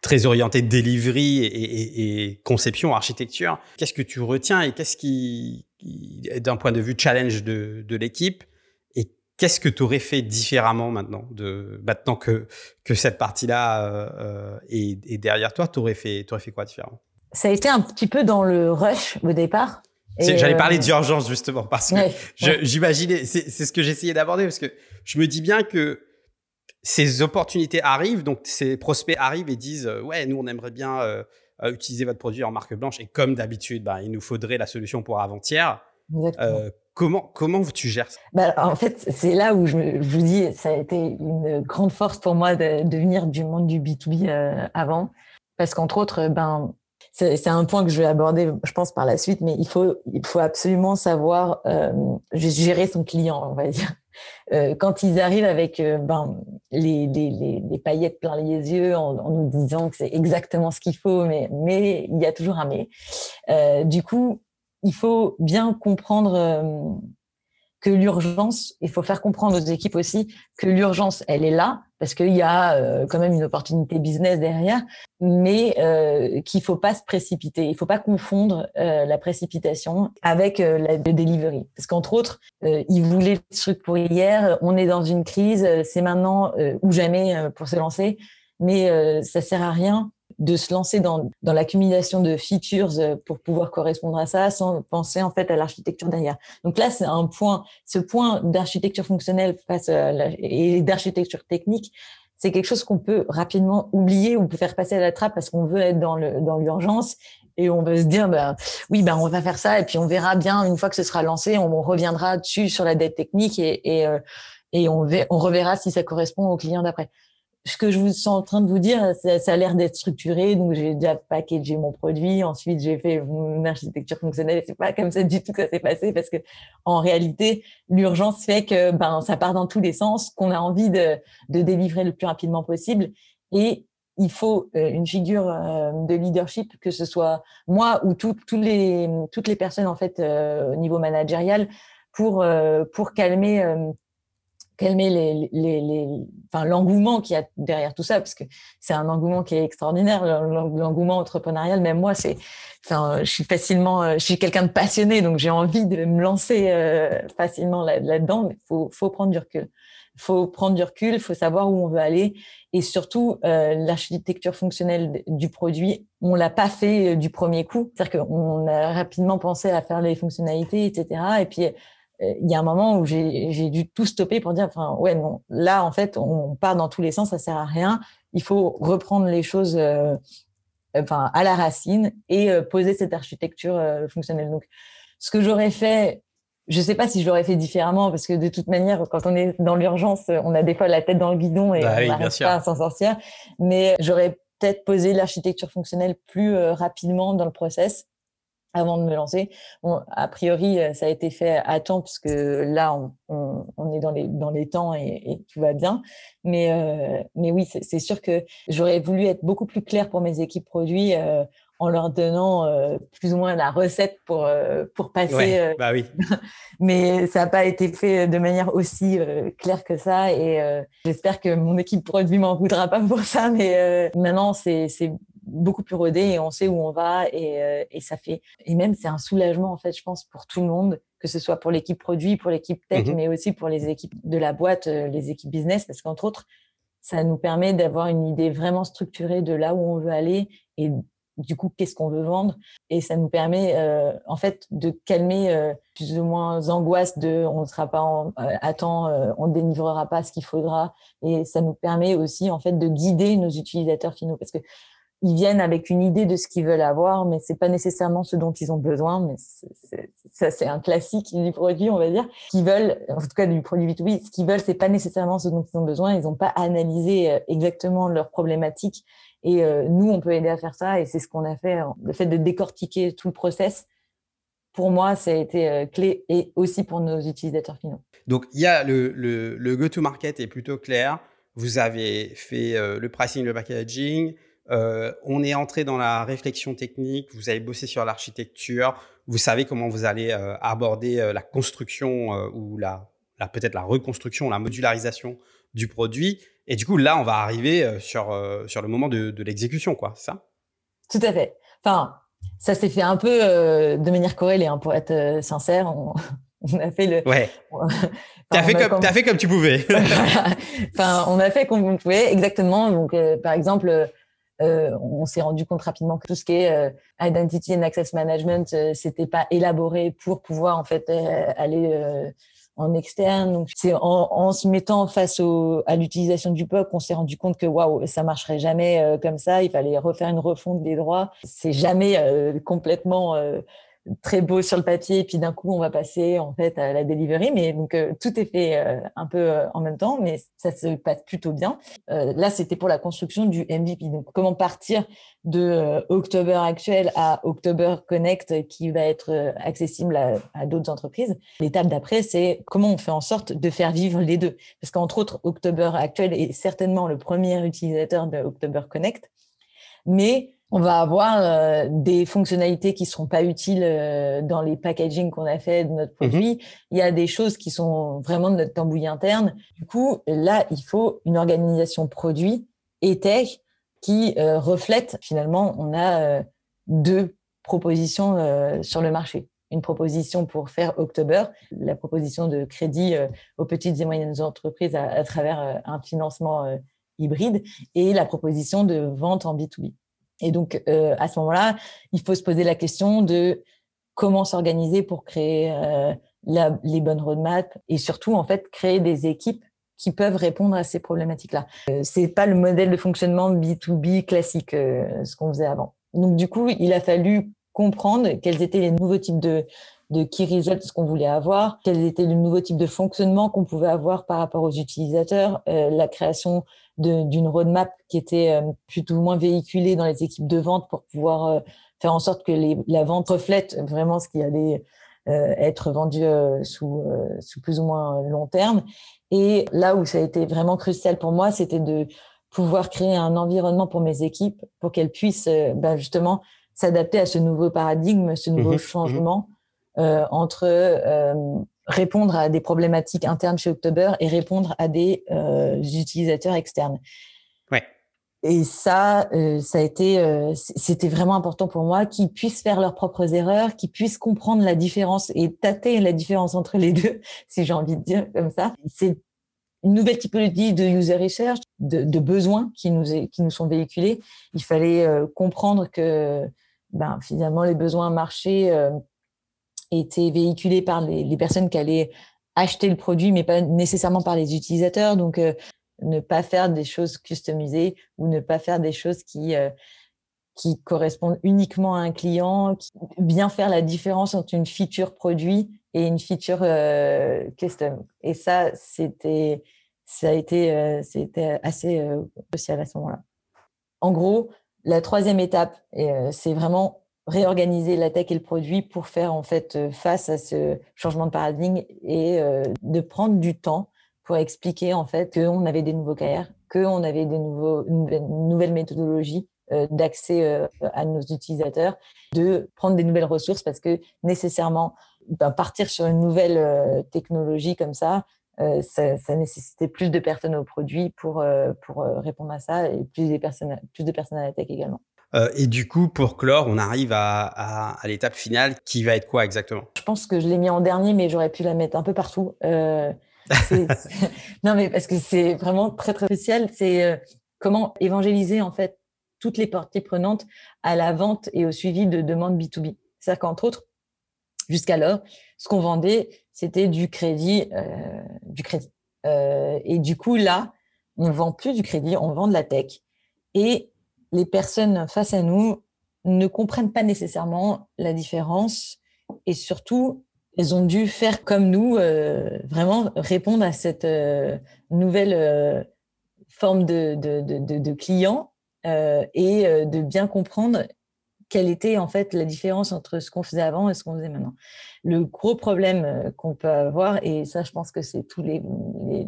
très orientée delivery et, et, conception, architecture, qu'est-ce que tu retiens et qu'est-ce qui, d'un point de vue challenge de l'équipe, Qu'est-ce que tu aurais fait différemment maintenant, de, maintenant que, que cette partie-là euh, euh est, derrière toi Tu aurais, fait, aurais fait quoi différemment? Ça a été un petit peu dans le rush au départ. J'allais parler euh, d'urgence justement parce que j'imaginais, c'est ce que j'essayais d'aborder parce que je me dis bien que ces opportunités arrivent, donc ces prospects arrivent et disent euh, ouais nous on aimerait bien utiliser votre produit en marque blanche et comme d'habitude bah, il nous faudrait la solution pour avant-hier. Comment, comment tu gères ça? Bah, En fait, c'est là où je, vous dis, ça a été une grande force pour moi de, venir du monde du B2B euh, avant. Parce qu'entre autres, ben, c'est un point que je vais aborder, je pense, par la suite, mais il faut, il faut absolument savoir euh, gérer son client, on va dire. Euh, quand ils arrivent avec ben, les, les, les, paillettes plein les yeux en, en nous disant que c'est exactement ce qu'il faut, mais, mais il y a toujours un mais. du coup, il faut bien comprendre euh, que l'urgence, il faut faire comprendre aux équipes aussi que l'urgence, elle est là parce qu'il y a euh, quand même une opportunité business derrière, mais euh, qu'il faut pas se précipiter. Il faut pas confondre euh, la précipitation avec la delivery, parce qu'entre autres, ils voulaient le truc pour hier. On est dans une crise, c'est maintenant ou jamais pour se lancer, mais ça sert à rien de se lancer dans, dans l'accumulation de features euh, pour pouvoir correspondre à ça sans penser en fait à l'architecture derrière. Donc là, c'est un point, ce point d'architecture fonctionnelle face à et d'architecture technique, c'est quelque chose qu'on peut rapidement oublier. Ou peut faire passer à la trappe parce qu'on veut être dans l'urgence et on veut se dire ben oui ben on va faire ça et puis on verra bien. Une fois que ce sera lancé on reviendra dessus sur la dette technique et et, euh, et on, on reverra si ça correspond au client d'après ce que je vous suis en train de vous dire, ça, ça a l'air d'être structuré. Donc, j'ai déjà packagé mon produit. Ensuite, j'ai fait une architecture fonctionnelle. C'est pas comme ça du tout que ça s'est passé parce que, en réalité, l'urgence fait que, ben, ça part dans tous les sens, qu'on a envie de, de délivrer le plus rapidement possible. Et il faut euh, une figure euh, de leadership, que ce soit moi ou tout, tous les, toutes les personnes, en fait, euh, au niveau managérial pour, pour calmer calmer les, l'engouement qu'il y a derrière tout ça, parce que c'est un engouement qui est extraordinaire, l'engouement entrepreneurial. Même moi, c'est, je suis facilement, euh, je suis quelqu'un de passionné, donc j'ai envie de me lancer euh, facilement là-dedans, mais faut, faut prendre du recul. Faut prendre du recul, faut savoir où on veut aller, et surtout euh, l'architecture fonctionnelle du produit, on l'a pas fait du premier coup. C'est-à-dire qu'on a rapidement pensé à faire les fonctionnalités, etc. Et puis il y a un moment où j'ai dû tout stopper pour dire, enfin, ouais, non, là, en fait, on part dans tous les sens, ça sert à rien. Il faut reprendre les choses, euh, enfin, à la racine et euh, poser cette architecture euh, fonctionnelle. Donc, ce que j'aurais fait, je sais pas si je l'aurais fait différemment parce que de toute manière, quand on est dans l'urgence, on a des fois la tête dans le guidon et bah on n'arrive pas à s'en sortir. Mais j'aurais peut-être posé l'architecture fonctionnelle plus rapidement dans le process avant de me lancer. a priori, euh, ça a été fait à temps parce que là, on, on, est dans les, dans les temps et, et tout va bien. Mais, euh, mais oui, c'est sûr que j'aurais voulu être beaucoup plus clair pour mes équipes produits euh, en leur donnant euh, plus ou moins la recette pour, euh, pour passer. Ouais, bah oui. *laughs* mais ça n'a pas été fait de manière aussi claire que ça. Et j'espère que mon équipe produit m'en voudra pas pour ça. Mais maintenant, c'est beaucoup plus rodé et on sait où on va et, euh, et ça fait et même c'est un soulagement en fait je pense pour tout le monde que ce soit pour l'équipe produit pour l'équipe tech mmh mais aussi pour les équipes de la boîte euh, les équipes business parce qu'entre autres ça nous permet d'avoir une idée vraiment structurée de là où on veut aller et du coup qu'est-ce qu'on veut vendre. Et ça nous permet euh, en fait de calmer plus ou moins angoisse de on ne sera pas en, à temps on ne délivrera pas ce qu'il faudra et ça nous permet aussi en fait de guider nos utilisateurs finaux parce que ils viennent avec une idée de ce qu'ils veulent avoir, mais c'est pas nécessairement ce dont ils ont besoin. Mais ça, c'est un classique du produit, on va dire. Qu'ils veulent, en tout cas du produit B2B, ce qu'ils veulent, c'est pas nécessairement ce dont ils ont besoin. Ils n'ont pas analysé euh, exactement leurs problématiques. Et euh, nous, on peut aider à faire ça. Et c'est ce qu'on a fait. Le fait de décortiquer tout le process, pour moi, ça a été euh, clé et aussi pour nos utilisateurs finaux. Donc, il y a le go-to-market est plutôt clair. Vous avez fait le pricing, le packaging. Euh, on est entré dans la réflexion technique, vous avez bossé sur l'architecture, vous savez comment vous allez euh, aborder euh, la construction ou la, peut-être la reconstruction, la modularisation du produit. Et du coup, là, on va arriver sur, sur le moment de, l'exécution, quoi, ça? Tout à fait. Enfin, ça s'est fait un peu de manière corrélée, hein, pour être sincère. *laughs* On, a fait le. Ouais. *laughs* T'as fait, comme, fait comme tu pouvais. *laughs* enfin, on a fait comme on pouvait, exactement. Donc, par exemple, on s'est rendu compte rapidement que tout ce qui est euh, identity and access management, euh, c'était pas élaboré pour pouvoir en fait aller en externe. C'est en, se mettant face à l'utilisation du POC qu'on s'est rendu compte que waouh, ça marcherait jamais comme ça. Il fallait refaire une refonte des droits. C'est jamais complètement très beau sur le papier et puis d'un coup on va passer en fait à la delivery. Mais donc euh, tout est fait euh, un peu euh, en même temps mais ça se passe plutôt bien. Là c'était pour la construction du MVP donc comment partir de October actuel à October Connect qui va être accessible à, à d'autres entreprises? L'étape d'après c'est comment on fait en sorte de faire vivre les deux. Parce qu'entre autres October actuel est certainement le premier utilisateur de October Connect. Mais on va avoir euh, des fonctionnalités qui seront pas utiles euh, dans les packaging qu'on a fait de notre mhm. produit. Il y a des choses qui sont vraiment de notre tambouille interne. Du coup, là, il faut une organisation produit et tech qui euh, reflète finalement, on a deux propositions sur le marché. Une proposition pour faire October, la proposition de crédit aux petites et moyennes entreprises à, à travers un financement hybride et la proposition de vente en B2B. Et donc, euh, à ce moment-là, il faut se poser la question de comment s'organiser pour créer euh, les bonnes roadmaps et surtout, en fait, créer des équipes qui peuvent répondre à ces problématiques-là. Euh, c'est pas le modèle de fonctionnement B2B classique, euh, ce qu'on faisait avant. Donc, du coup, il a fallu comprendre quels étaient les nouveaux types de, de key results qu'on voulait avoir, quels étaient les nouveaux types de fonctionnement qu'on pouvait avoir par rapport aux utilisateurs, la création d'une roadmap qui était euh, plutôt moins véhiculée dans les équipes de vente pour pouvoir euh, faire en sorte que les, la vente reflète vraiment ce qui allait euh, être vendu sous, sous plus ou moins long terme. Et là où ça a été vraiment crucial pour moi, c'était de pouvoir créer un environnement pour mes équipes pour qu'elles puissent ben justement s'adapter à ce nouveau paradigme, ce nouveau mmh mmh changement. Euh, entre répondre à des problématiques internes chez October et répondre à des utilisateurs externes. Ouais. Et ça, ça a été, c'était vraiment important pour moi qu'ils puissent faire leurs propres erreurs, qu'ils puissent comprendre la différence et tâter la différence entre les deux, *laughs* si j'ai envie de dire comme ça. C'est une nouvelle typologie de user research, de, de besoins qui nous, qui nous sont véhiculés. Il fallait euh, comprendre que ben, finalement les besoins marchés euh, étaient véhiculés par les, personnes qui allaient acheter le produit, mais pas nécessairement par les utilisateurs. Donc, euh, ne pas faire des choses customisées ou ne pas faire des choses qui qui correspondent uniquement à un client, bien faire la différence entre une feature produit et une feature euh, custom. Et ça, c'était, ça a été, euh, c'était assez euh, crucial à ce moment-là. En gros, la troisième étape, c'est vraiment réorganiser la tech et le produit pour faire en fait face à ce changement de paradigme et de prendre du temps pour expliquer en fait qu'on avait des nouveaux KR, qu'on avait des nouveaux, nouvelles méthodologies d'accès à nos utilisateurs, de prendre des nouvelles ressources parce que nécessairement ben, partir sur une nouvelle euh, technologie comme ça, euh, ça, nécessitait plus de personnes au produit pour, euh, pour répondre à ça et plus, personnes, plus de personnes à la tech également. Et du coup, pour clore, on arrive à, à, à l'étape finale qui va être quoi exactement? Je pense que je l'ai mis en dernier, mais j'aurais pu la mettre un peu partout. Euh, *laughs* non, mais parce que c'est vraiment très très spécial. C'est comment évangéliser en fait toutes les parties prenantes à la vente et au suivi de demandes B2B. C'est-à-dire qu'entre autres, Jusqu'alors, ce qu'on vendait, c'était du crédit, euh, du crédit. Euh, et du coup, là, on ne vend plus du crédit, on vend de la tech. Et les personnes face à nous ne comprennent pas nécessairement la différence. Et surtout, elles ont dû faire comme nous, euh, vraiment répondre à cette nouvelle forme de, de, de, client et de bien comprendre quelle était en fait la différence entre ce qu'on faisait avant et ce qu'on faisait maintenant. Le gros problème euh, qu'on peut avoir, et ça je pense que c'est tous les,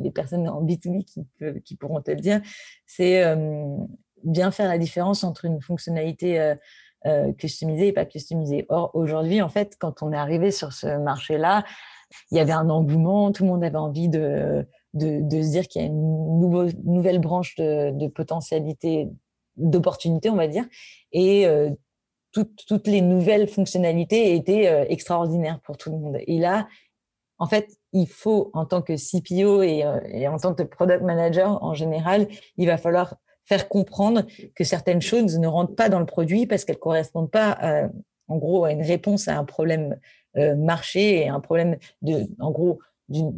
les, personnes en B2B qui, qui pourront te le dire, c'est euh, bien faire la différence entre une fonctionnalité euh, customisée et pas customisée. Or, aujourd'hui, en fait, quand on est arrivé sur ce marché-là, il y avait un engouement, tout le monde avait envie de, de, se dire qu'il y a une nouvelle branche de, de potentialité d'opportunité, on va dire. Et toutes les nouvelles fonctionnalités étaient euh, extraordinaires pour tout le monde. Et là, en fait, il faut, en tant que CPO euh, et, en tant que product manager en général, il va falloir faire comprendre que certaines choses ne rentrent pas dans le produit parce qu'elles correspondent pas, en gros, à une réponse à un problème euh, marché et un problème de, en gros, d'une,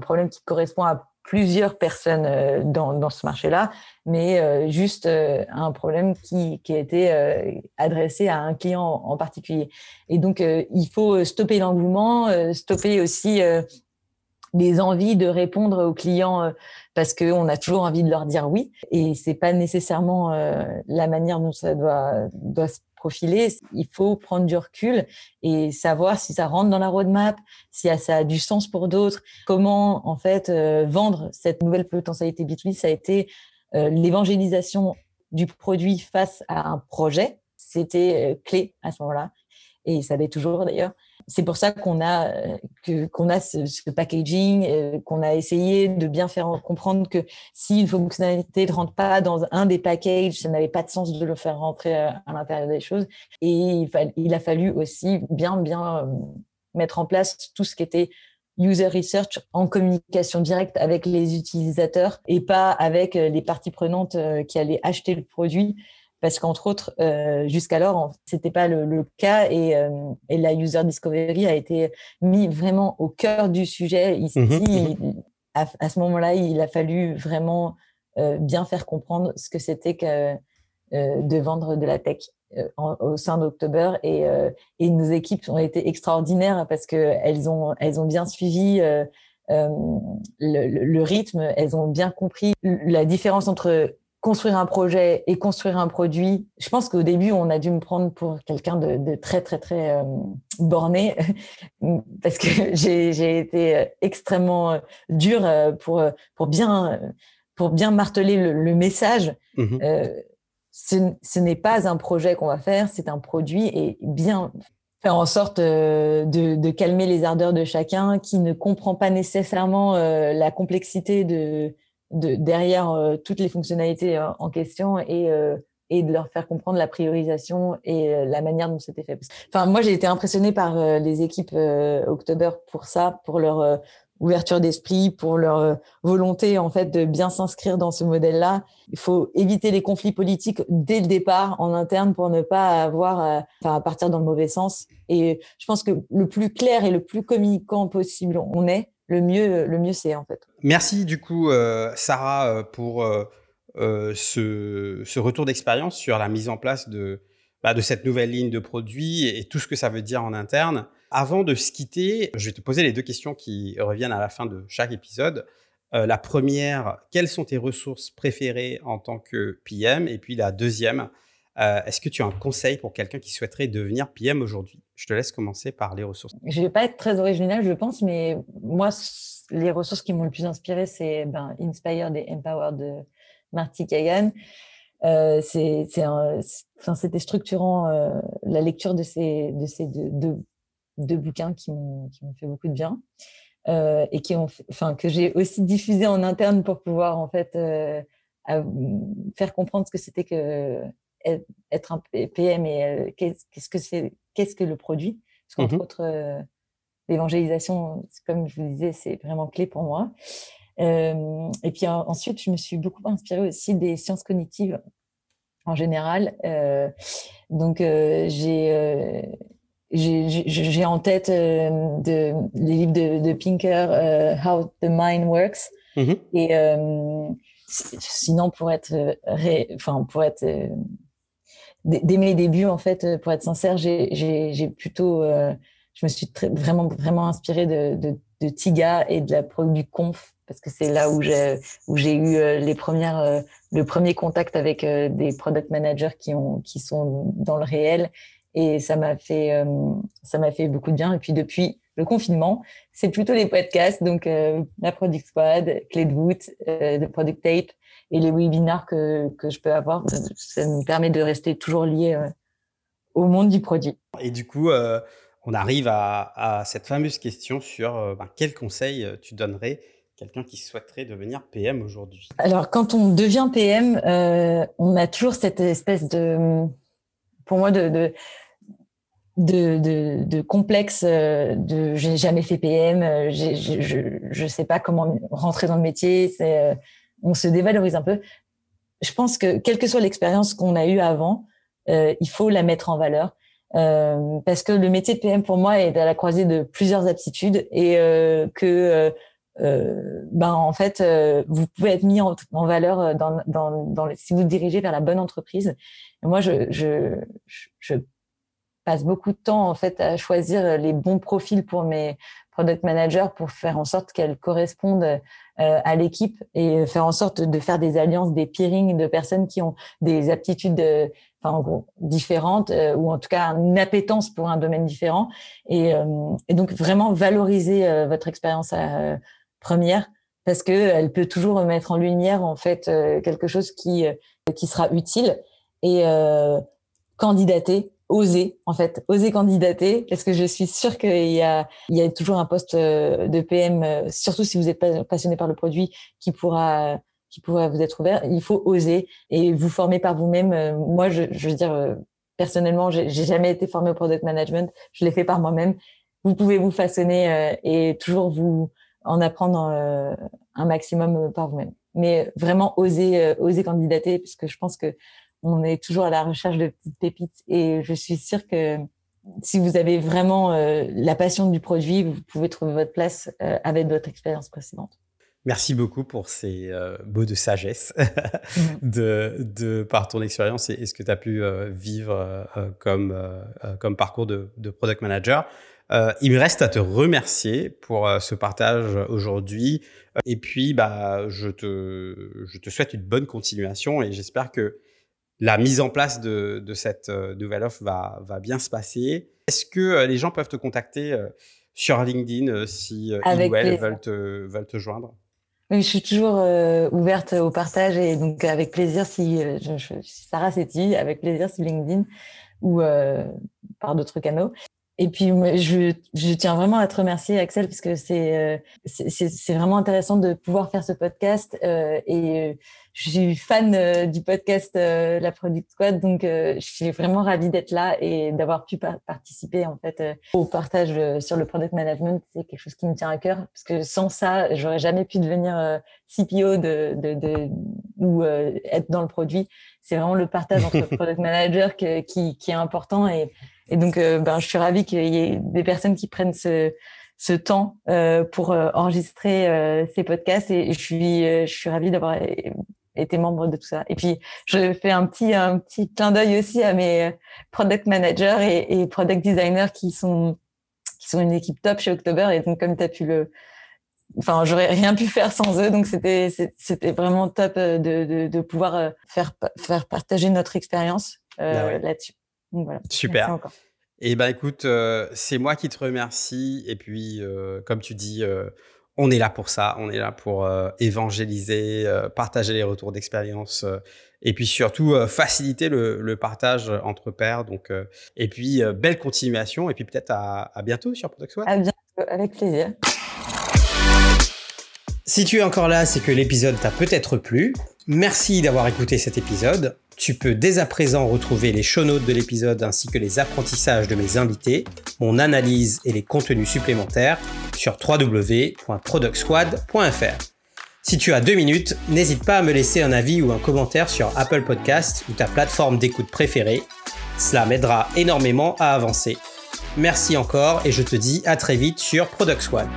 problème qui correspond à plusieurs personnes euh, dans, dans ce marché-là, mais euh, juste un problème qui, qui a été adressé à un client en particulier. Et donc, il faut stopper l'engouement, stopper aussi les envies de répondre aux clients parce qu'on a toujours envie de leur dire oui. Et c'est pas nécessairement la manière dont ça doit, doit se profiler, il faut prendre du recul et savoir si ça rentre dans la roadmap, si ça a du sens pour d'autres, comment en fait euh, vendre cette nouvelle potentialité B2B. Ça a été euh, l'évangélisation du produit face à un projet. C'était euh, clé à ce moment-là et ça l'est toujours d'ailleurs c'est pour ça qu'on a que qu'on a ce, packaging, euh, qu'on a essayé de bien faire comprendre que si une fonctionnalité ne rentre pas dans un des packages, ça n'avait pas de sens de le faire rentrer euh, à, l'intérieur des choses. Et il, il, a fallu aussi bien bien euh, mettre en place tout ce qui était user research en communication directe avec les utilisateurs et pas avec les parties prenantes qui allaient acheter le produit parce qu'entre autres, euh, jusqu'alors, c'était pas le, le cas et, euh, et, la user discovery a été mis vraiment au cœur du sujet. Ici, mmh à, ce moment-là, il a fallu vraiment euh, bien faire comprendre ce que c'était que de vendre de la tech au sein d'October. Et, et, nos équipes ont été extraordinaires parce que elles ont elles ont bien suivi le, le rythme, elles ont bien compris la différence entre construire un projet et construire un produit, je pense qu'au début, on a dû me prendre pour quelqu'un de, très, très, très euh, borné, *laughs* parce que *laughs* j'ai été euh, extrêmement euh, dur pour, pour, bien, pour bien marteler le, message. Mmh ce, ce n'est pas un projet qu'on va faire, c'est un produit et bien faire en sorte de, calmer les ardeurs de chacun qui ne comprend pas nécessairement la complexité de, derrière toutes les fonctionnalités en question et et de leur faire comprendre la priorisation et euh, la manière dont c'était fait. Enfin, moi, j'ai été impressionnée par euh, les équipes euh, October pour ça, pour leur ouverture d'esprit, pour leur volonté en fait de bien s'inscrire dans ce modèle-là. Il faut éviter les conflits politiques dès le départ en interne pour ne pas avoir, à partir dans le mauvais sens. Et je pense que le plus clair et le plus communicant possible on est, le mieux, le mieux c'est en fait. Merci du coup, Sarah, pour euh, ce, retour d'expérience sur la mise en place de, bah, cette nouvelle ligne de produits et, tout ce que ça veut dire en interne. Avant de se quitter, je vais te poser les deux questions qui reviennent à la fin de chaque épisode. Euh, la première, quelles sont tes ressources préférées en tant que PM Et puis la deuxième, euh, est-ce que tu as un conseil pour quelqu'un qui souhaiterait devenir PM aujourd'hui? Je te laisse commencer par les ressources. Je ne vais pas être très original, je pense, mais moi, les ressources qui m'ont le plus inspiré, c'est ben, Inspired et Empowered de Marty Kagan. Euh, c'était structurant euh, la lecture de ces, de ces deux, bouquins qui m'ont fait beaucoup de bien et qui ont, enfin, que j'ai aussi diffusé en interne pour pouvoir en fait faire comprendre ce que c'était que être un PM et qu'est-ce que c'est, qu'est-ce que le produit? Parce qu'entre mmh autres, l'évangélisation, comme je vous disais, c'est vraiment clé pour moi. Euh, et puis ensuite, je me suis beaucoup inspirée aussi des sciences cognitives en général. Euh, donc, euh, j'ai j'ai en tête de, les livres de, de Pinker, How the Mind Works. Mmh et sinon, pour être, enfin, pour être dès mes débuts, en fait, pour être sincère, j'ai plutôt, je me suis vraiment, vraiment inspirée de, Tiga et de la du Conf parce que c'est là où j'ai où j'ai eu euh, les premières euh, le premier contact avec euh, des product managers qui ont qui sont dans le réel. Et ça m'a fait ça m'a fait beaucoup de bien. Et puis depuis le confinement c'est plutôt les podcasts. Donc la Product Squad clé de voûte de Product Tape et les webinars que que je peux avoir ça me permet de rester toujours lié au monde du produit. Et du coup on arrive à, à, cette fameuse question sur ben, quel conseil tu donnerais quelqu'un qui souhaiterait devenir PM aujourd'hui? Alors, quand on devient PM, euh, on a toujours cette espèce de, pour moi, de, de de, de, complexe euh, de j'ai jamais fait PM, euh, je ne sais pas comment rentrer dans le métier, c'est on se dévalorise un peu. Je pense que quelle que soit l'expérience qu'on a eue avant, il faut la mettre en valeur. parce que le métier de PM pour moi est à la croisée de plusieurs aptitudes et que euh, ben en fait, euh, vous pouvez être mis en, valeur euh, dans, dans, dans si vous dirigez vers la bonne entreprise. Moi, je, je, passe beaucoup de temps en fait à choisir les bons profils pour mes product managers pour faire en sorte qu'elles correspondent euh, à l'équipe et faire en sorte de faire des alliances, des peerings de personnes qui ont des aptitudes enfin, en gros, différentes ou en tout cas une appétence pour un domaine différent. Et, et donc vraiment valoriser votre expérience première parce que elle peut toujours mettre en lumière en fait euh, quelque chose qui euh, qui sera utile. Et euh, candidater oser en fait oser candidater parce que je suis sûre qu'il y a il y a toujours un poste de PM surtout si vous êtes passionné par le produit qui pourra qui pourra vous être ouvert. Il faut oser et vous former par vous-même. Moi je, je veux dire personnellement j'ai jamais été formée au product management. Je l'ai fait par moi-même. Vous pouvez vous façonner et toujours vous en apprendre euh, un maximum euh, par vous-même. Mais vraiment oser, euh, oser candidater, puisque je pense que on est toujours à la recherche de petites pépites. Et je suis sûre que si vous avez vraiment la passion du produit, vous pouvez trouver votre place avec votre expérience précédente. Merci beaucoup pour ces mots de sagesse *laughs* mmh. de, de, par ton expérience et, ce que tu as pu vivre comme, comme parcours de, de, product manager. Euh, il me reste à te remercier pour euh, ce partage aujourd'hui. Et puis, bah, je te, je te souhaite une bonne continuation et j'espère que la mise en place de, de cette euh, nouvelle offre va, va bien se passer. Est-ce que les gens peuvent te contacter sur LinkedIn si ils ou elles veulent te, veulent te joindre? Oui, je suis toujours ouverte au partage et donc avec plaisir si je, je, Sarah Setti, avec plaisir sur LinkedIn ou par d'autres canaux. Et puis, je, je, tiens vraiment à te remercier, Axel, parce que c'est c'est vraiment intéressant de pouvoir faire ce podcast. et je suis fan euh, du podcast euh, La Product Squad, donc euh, je suis vraiment ravie d'être là et d'avoir pu participer en fait au partage sur le product management. C'est quelque chose qui me tient à cœur parce que sans ça, j'aurais jamais pu devenir CPO de, de, de ou être dans le produit. C'est vraiment le partage entre *laughs* product manager qui, qui est important et, et donc ben, je suis ravie qu'il y ait des personnes qui prennent ce ce temps euh, pour enregistrer euh, ces podcasts et je suis je suis ravie d'avoir été membre de tout ça. Et puis, je fais un petit, un petit clin d'œil aussi à mes product managers et, et, product designers qui sont, qui sont une équipe top chez October. Et donc, comme tu as pu le, enfin, j'aurais rien pu faire sans eux. Donc, c'était, c'était vraiment top euh, de, de, de, pouvoir euh, faire, faire partager notre expérience euh, bah Voilà. Super. Et eh ben écoute, c'est moi qui te remercie. Et puis, comme tu dis, on est là pour ça, on est là pour euh, évangéliser, euh, partager les retours d'expérience euh, et puis surtout faciliter le, partage entre pairs. Donc, et puis belle continuation et puis peut-être à, bientôt sur Product À bientôt, avec plaisir. Si tu es encore là, c'est que l'épisode t'a peut-être plu. Merci d'avoir écouté cet épisode. Tu peux dès à présent retrouver les show notes de l'épisode ainsi que les apprentissages de mes invités, mon analyse et les contenus supplémentaires sur www.productsquad.fr. Si tu as deux minutes, n'hésite pas à me laisser un avis ou un commentaire sur Apple Podcast ou ta plateforme d'écoute préférée. Cela m'aidera énormément à avancer. Merci encore et je te dis à très vite sur Product Squad.